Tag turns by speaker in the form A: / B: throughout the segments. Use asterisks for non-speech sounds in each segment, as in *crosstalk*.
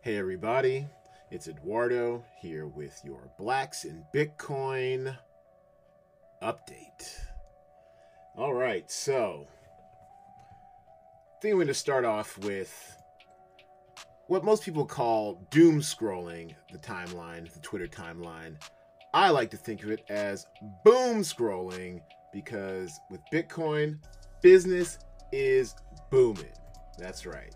A: Hey, everybody, it's Eduardo here with your Blacks in Bitcoin update. All right, so I think I'm going to start off with what most people call doom scrolling the timeline, the Twitter timeline. I like to think of it as boom scrolling because with Bitcoin, business is booming. That's right.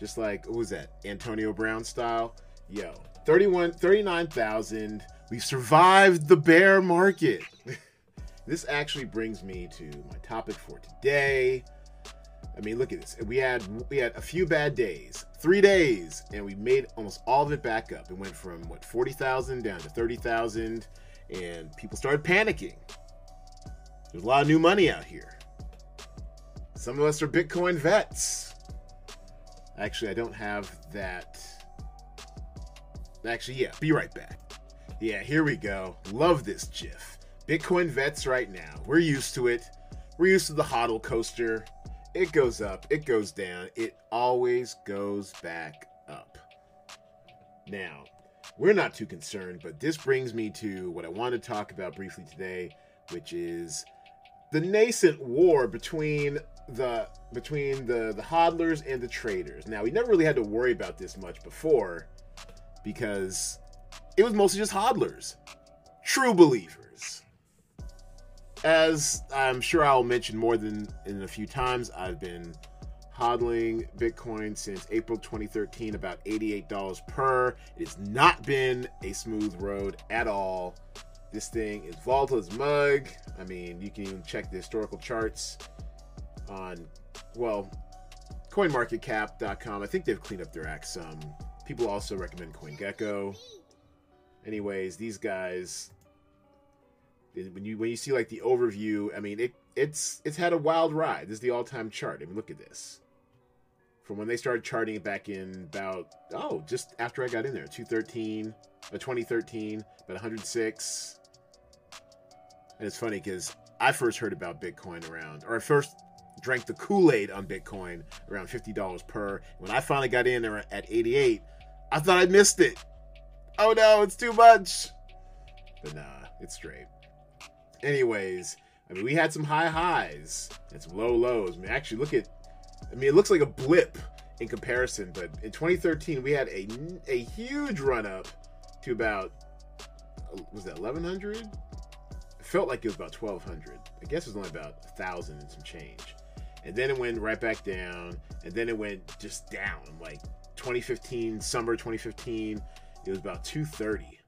A: Just like, what was that? Antonio Brown style? Yo, 31, 39,000. We survived the bear market. *laughs* this actually brings me to my topic for today. I mean, look at this. We had we had a few bad days, three days, and we made almost all of it back up. It went from what forty thousand down to thirty thousand, and people started panicking. There's a lot of new money out here. Some of us are Bitcoin vets. Actually, I don't have that. Actually, yeah, be right back. Yeah, here we go. Love this GIF. Bitcoin vets right now. We're used to it. We're used to the hodl coaster. It goes up, it goes down, it always goes back up. Now, we're not too concerned, but this brings me to what I want to talk about briefly today, which is the nascent war between the between the the hodlers and the traders. Now, we never really had to worry about this much before because it was mostly just hodlers, true believers. As I'm sure I'll mention more than in a few times, I've been hodling Bitcoin since April 2013, about $88 per. It has not been a smooth road at all. This thing is volatile as mug. I mean, you can even check the historical charts on, well, coinmarketcap.com. I think they've cleaned up their act some. People also recommend CoinGecko. Anyways, these guys when you when you see like the overview, I mean it it's it's had a wild ride. This is the all-time chart. I mean, look at this. From when they started charting it back in about oh, just after I got in there, 213, uh, 2013, about 106. And it's funny because I first heard about Bitcoin around, or I first drank the Kool Aid on Bitcoin around $50 per. When I finally got in there at 88, I thought I missed it. Oh no, it's too much. But nah, it's straight. Anyways, I mean, we had some high highs and some low lows. I mean, actually, look at, I mean, it looks like a blip in comparison, but in 2013, we had a, a huge run up to about, was that 1100? It felt like it was about 1200. I guess it was only about 1000 and some change. And then it went right back down, and then it went just down. Like 2015, summer 2015, it was about 230.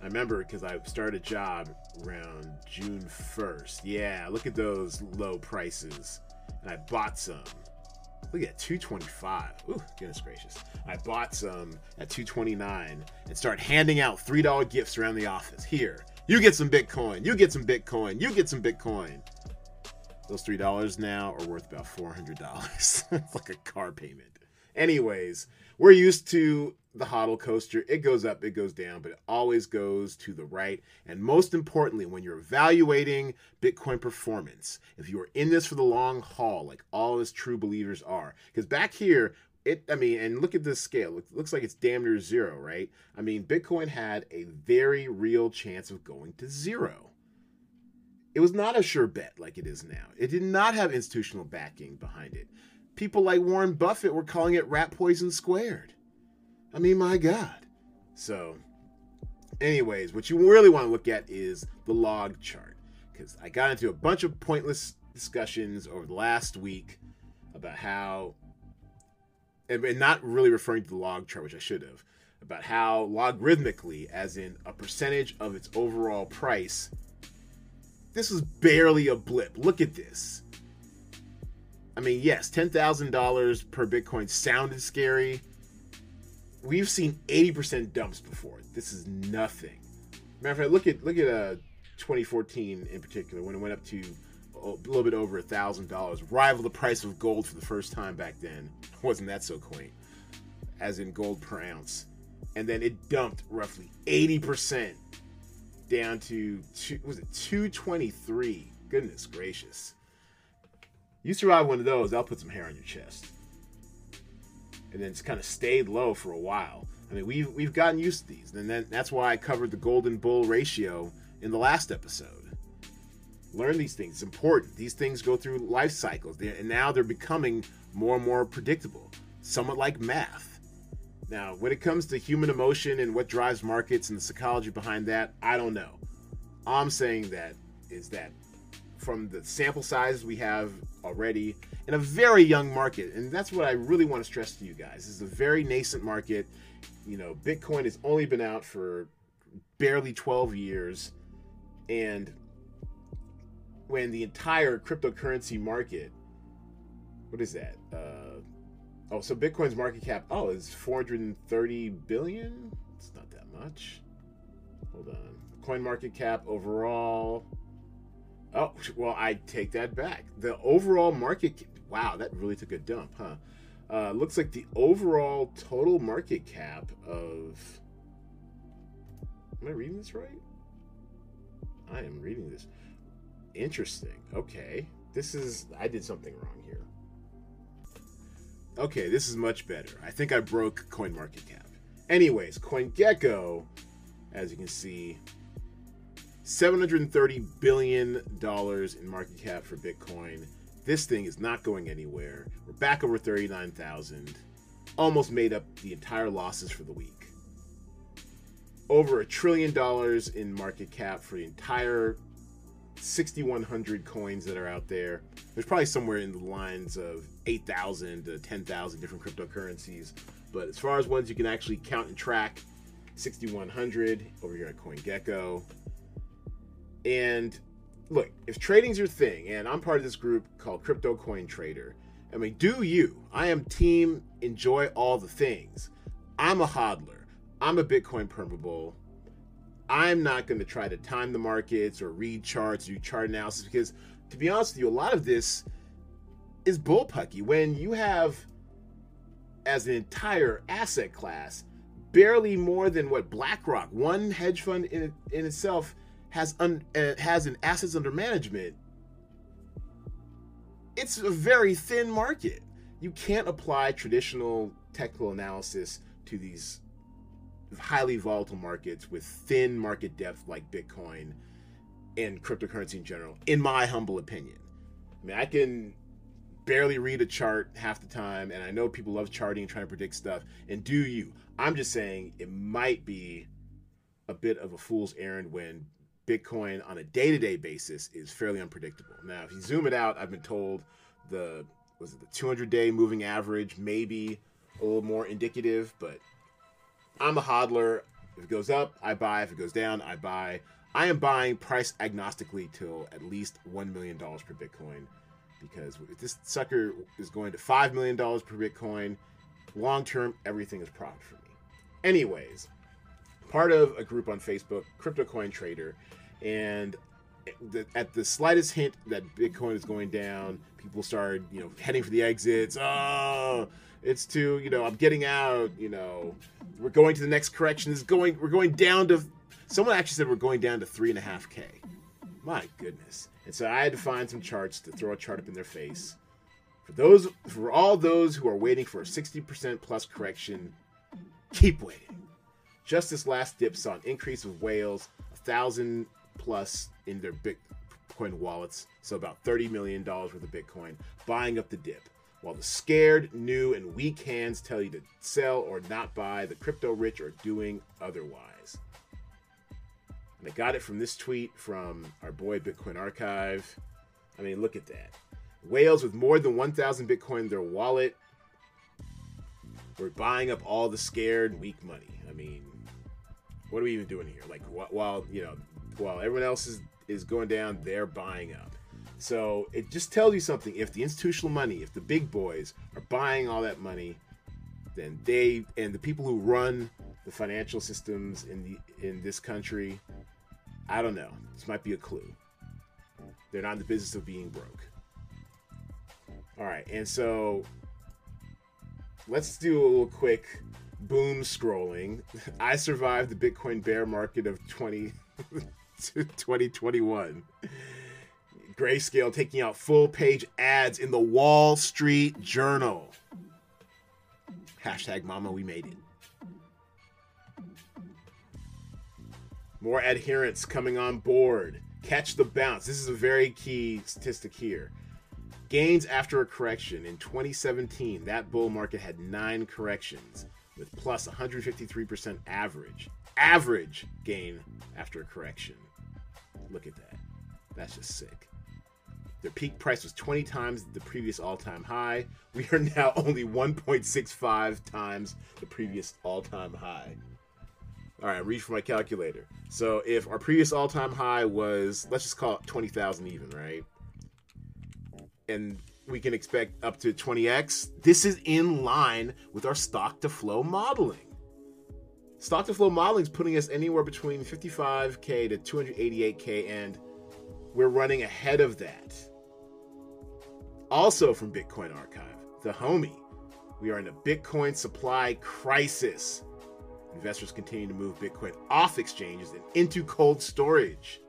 A: I remember because I started a job around June 1st. Yeah, look at those low prices. And I bought some. Look at 225. Ooh, goodness gracious. I bought some at 229 and start handing out $3 gifts around the office. Here, you get some Bitcoin. You get some Bitcoin. You get some Bitcoin. Those $3 now are worth about $400. *laughs* it's like a car payment. Anyways, we're used to the hodl coaster. It goes up, it goes down, but it always goes to the right. And most importantly, when you're evaluating Bitcoin performance, if you are in this for the long haul, like all us true believers are, because back here, it, I mean, and look at this scale. It looks like it's damn near zero, right? I mean, Bitcoin had a very real chance of going to zero. It was not a sure bet like it is now. It did not have institutional backing behind it. People like Warren Buffett were calling it rat poison squared. I mean, my God. So, anyways, what you really want to look at is the log chart. Because I got into a bunch of pointless discussions over the last week about how, and, not really referring to the log chart, which I should have, about how logarithmically, as in a percentage of its overall price, this was barely a blip. Look at this. I mean, yes, $10,000 per Bitcoin sounded scary, we've seen 80% dumps before. This is nothing. Matter of fact, look at look at uh 2014 in particular when it went up to a little bit over a thousand dollars, rival the price of gold for the first time back then. *laughs* Wasn't that so quaint? As in gold per ounce, and then it dumped roughly 80% down to two, was it 223? Goodness gracious! You survive one of those, I'll put some hair on your chest. and then it's kind of stayed low for a while. I mean, we've we've gotten used to these, and then that's why I covered the golden bull ratio in the last episode. Learn these things; it's important. These things go through life cycles, and now they're becoming more and more predictable, somewhat like math. Now, when it comes to human emotion and what drives markets and the psychology behind that, I don't know. All I'm saying that is that from the sample sizes we have already in a very young market, and that's what I really want to stress to you guys. Is a very nascent market. You know, Bitcoin has only been out for barely 12 years, and when the entire cryptocurrency market, what is that? Uh, oh, so Bitcoin's market cap, oh, is 430 billion. It's not that much. Hold on. Coin market cap overall Oh, well, I take that back. The overall market, wow, that really took a dump, huh? Uh, looks like the overall total market cap of. Am I reading this right? I am reading this. Interesting. Okay. This is. I did something wrong here. Okay, this is much better. I think I broke CoinMarketCap. Anyways, CoinGecko, as you can see, 730 billion dollars in market cap for Bitcoin. This thing is not going anywhere. We're back over 39,000. Almost made up the entire losses for the week. Over a trillion dollars in market cap for the entire 6,100 coins that are out there. There's probably somewhere in the lines of 8,000 to 10,000 different cryptocurrencies. But as far as ones you can actually count and track, 6,100 over here at CoinGecko. And look, if trading's your thing, and I'm part of this group called Crypto Coin Trader, I mean, do you? I am team enjoy all the things. I'm a hodler. I'm a Bitcoin permabull. I'm not going to try to time the markets or read charts, do chart analysis, because to be honest with you, a lot of this is bullpucky. When you have, as an entire asset class, barely more than what BlackRock, one hedge fund in, in itself, has un, uh, has an assets under management, it's a very thin market. You can't apply traditional technical analysis to these highly volatile markets with thin market depth like Bitcoin and cryptocurrency in general, in my humble opinion. I mean, I can barely read a chart half the time, and I know people love charting and trying to predict stuff, and do you. I'm just saying it might be a bit of a fool's errand when Bitcoin on a day to day basis is fairly unpredictable. Now, if you zoom it out, I've been told the was it the 200 day moving average maybe a little more indicative, but I'm a hodler. If it goes up, I buy. If it goes down, I buy. I am buying price agnostically till at least $1 million per Bitcoin because this sucker is going to $5 million per Bitcoin, long term, everything is profit for me. Anyways, part of a group on Facebook, Crypto Coin Trader, and the, at the slightest hint that Bitcoin is going down, people start you know heading for the exits. Oh, it's too you know I'm getting out. You know, we're going to the next correction. Is going we're going down to. Someone actually said we're going down to three and a half k. My goodness! And so I had to find some charts to throw a chart up in their face. For those, for all those who are waiting for a 60% plus correction, keep waiting. Just this last dip saw an increase of whales, a thousand plus in their Bitcoin wallets, so about $30 million worth of Bitcoin, buying up the dip. While the scared, new, and weak hands tell you to sell or not buy, the crypto rich are doing otherwise. And I got it from this tweet from our boy Bitcoin Archive. I mean, look at that. Whales with more than 1,000 Bitcoin in their wallet were buying up all the scared, weak money. I mean, what are we even doing here? Like, while, you know, while everyone else is is going down, they're buying up. So it just tells you something. If the institutional money, if the big boys are buying all that money, then they and the people who run the financial systems in the in this country, I don't know. This might be a clue. They're not in the business of being broke. All right, and so let's do a little quick boom scrolling. *laughs* I survived the Bitcoin bear market of 20 *laughs* 2021. Grayscale taking out full page ads in the Wall Street Journal. Hashtag mama, we made it. More adherents coming on board. Catch the bounce. This is a very key statistic here. Gains after a correction. In 2017, that bull market had nine corrections with plus 153% average. Average gain after a correction. Look at that. That's just sick. Their peak price was 20 times the previous all time high. We are now *laughs* only 1.65 times the previous all time high. All right, read for my calculator. So if our previous all time high was, let's just call it 20,000 even, right? And we can expect up to 20x. This is in line with our stock to flow modeling. Stock to flow modeling is putting us anywhere between 55k to 288k, and we're running ahead of that. Also from Bitcoin Archive, the homie, we are in a Bitcoin supply crisis. Investors continue to move Bitcoin off exchanges and into cold storage.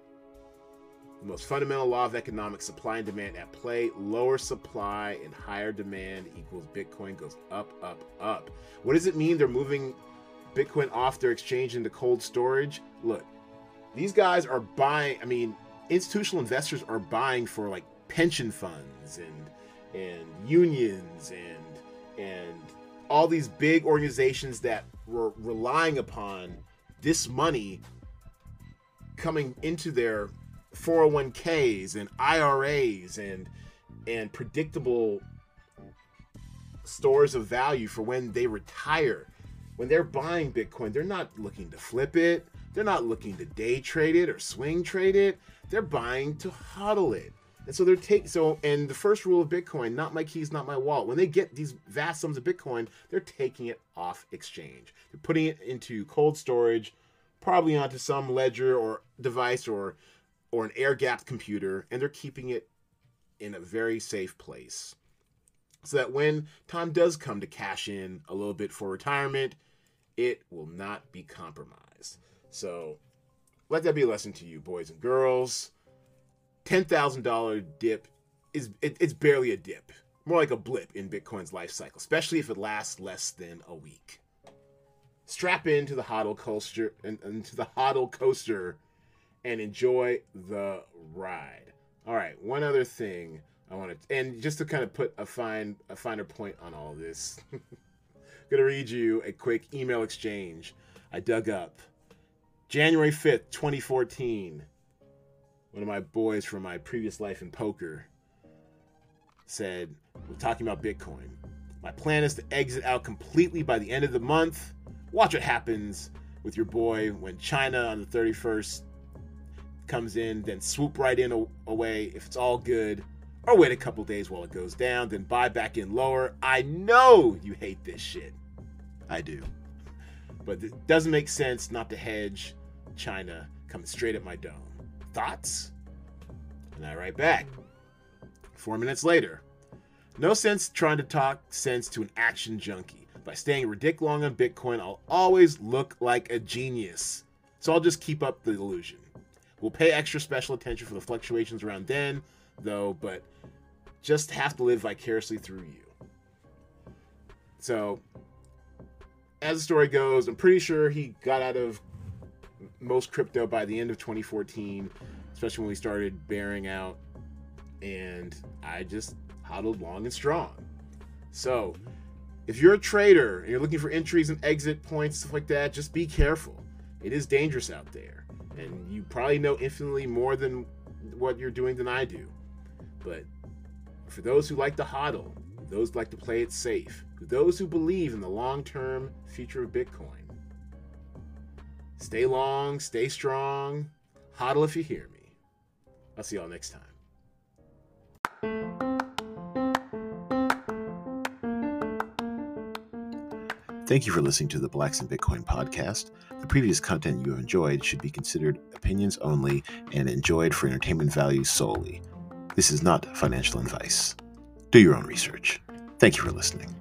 A: The most fundamental law of economic supply and demand at play lower supply and higher demand equals Bitcoin goes up, up, up. What does it mean they're moving Bitcoin off their exchange into cold storage? Look, these guys are buying, I mean, institutional investors are buying for like pension funds and and unions and and all these big organizations that were relying upon this money coming into their 401ks and IRAs and and predictable stores of value for when they retire. When they're buying Bitcoin, they're not looking to flip it. They're not looking to day trade it or swing trade it. They're buying to hodl it. And so they're taking so and the first rule of Bitcoin, not my keys, not my wallet. When they get these vast sums of Bitcoin, they're taking it off exchange. They're putting it into cold storage, probably onto some ledger or device or or an air gapped computer, and they're keeping it in a very safe place. So that when time does come to cash in a little bit for retirement, it will not be compromised. So let that be a lesson to you, boys and girls ten thousand dollar dip is it, it's barely a dip, more like a blip in Bitcoin's life cycle, especially if it lasts less than a week. Strap into the hodl coaster and into the hodl coaster and enjoy the ride. All right, one other thing I want to, and just to kind of put a fine a finer point on all this, *laughs* I'm gonna read you a quick email exchange I dug up. January 5th, 2014 one of my boys from my previous life in poker said, We're talking about Bitcoin. My plan is to exit out completely by the end of the month. Watch what happens with your boy when China on the 31st comes in, then swoop right in away if it's all good, or wait a couple days while it goes down, then buy back in lower. I know you hate this shit. I do. But it doesn't make sense not to hedge China coming straight at my dome. Thoughts? And I write back. Four minutes later. No sense trying to talk sense to an action junkie. By staying ridiculous long on Bitcoin, I'll always look like a genius. So I'll just keep up the illusion. We'll pay extra special attention for the fluctuations around then, though, but just have to live vicariously through you. So, as the story goes, I'm pretty sure he got out of most crypto by the end of 2014, especially when we started bearing out. And I just hodled long and strong. So, if you're a trader and you're looking for entries and exit points, stuff like that, just be careful. It is dangerous out there. And you probably know infinitely more than what you're doing than I do. But for those who like to hodl, those who like to play it safe, those who believe in the long term future of Bitcoin, Stay long, stay strong. Hodl if you hear me. I'll see y'all next time.
B: Thank you for listening to the Blacks in Bitcoin podcast. The previous content you have enjoyed should be considered opinions only and enjoyed for entertainment value solely. This is not financial advice. Do your own research. Thank you for listening.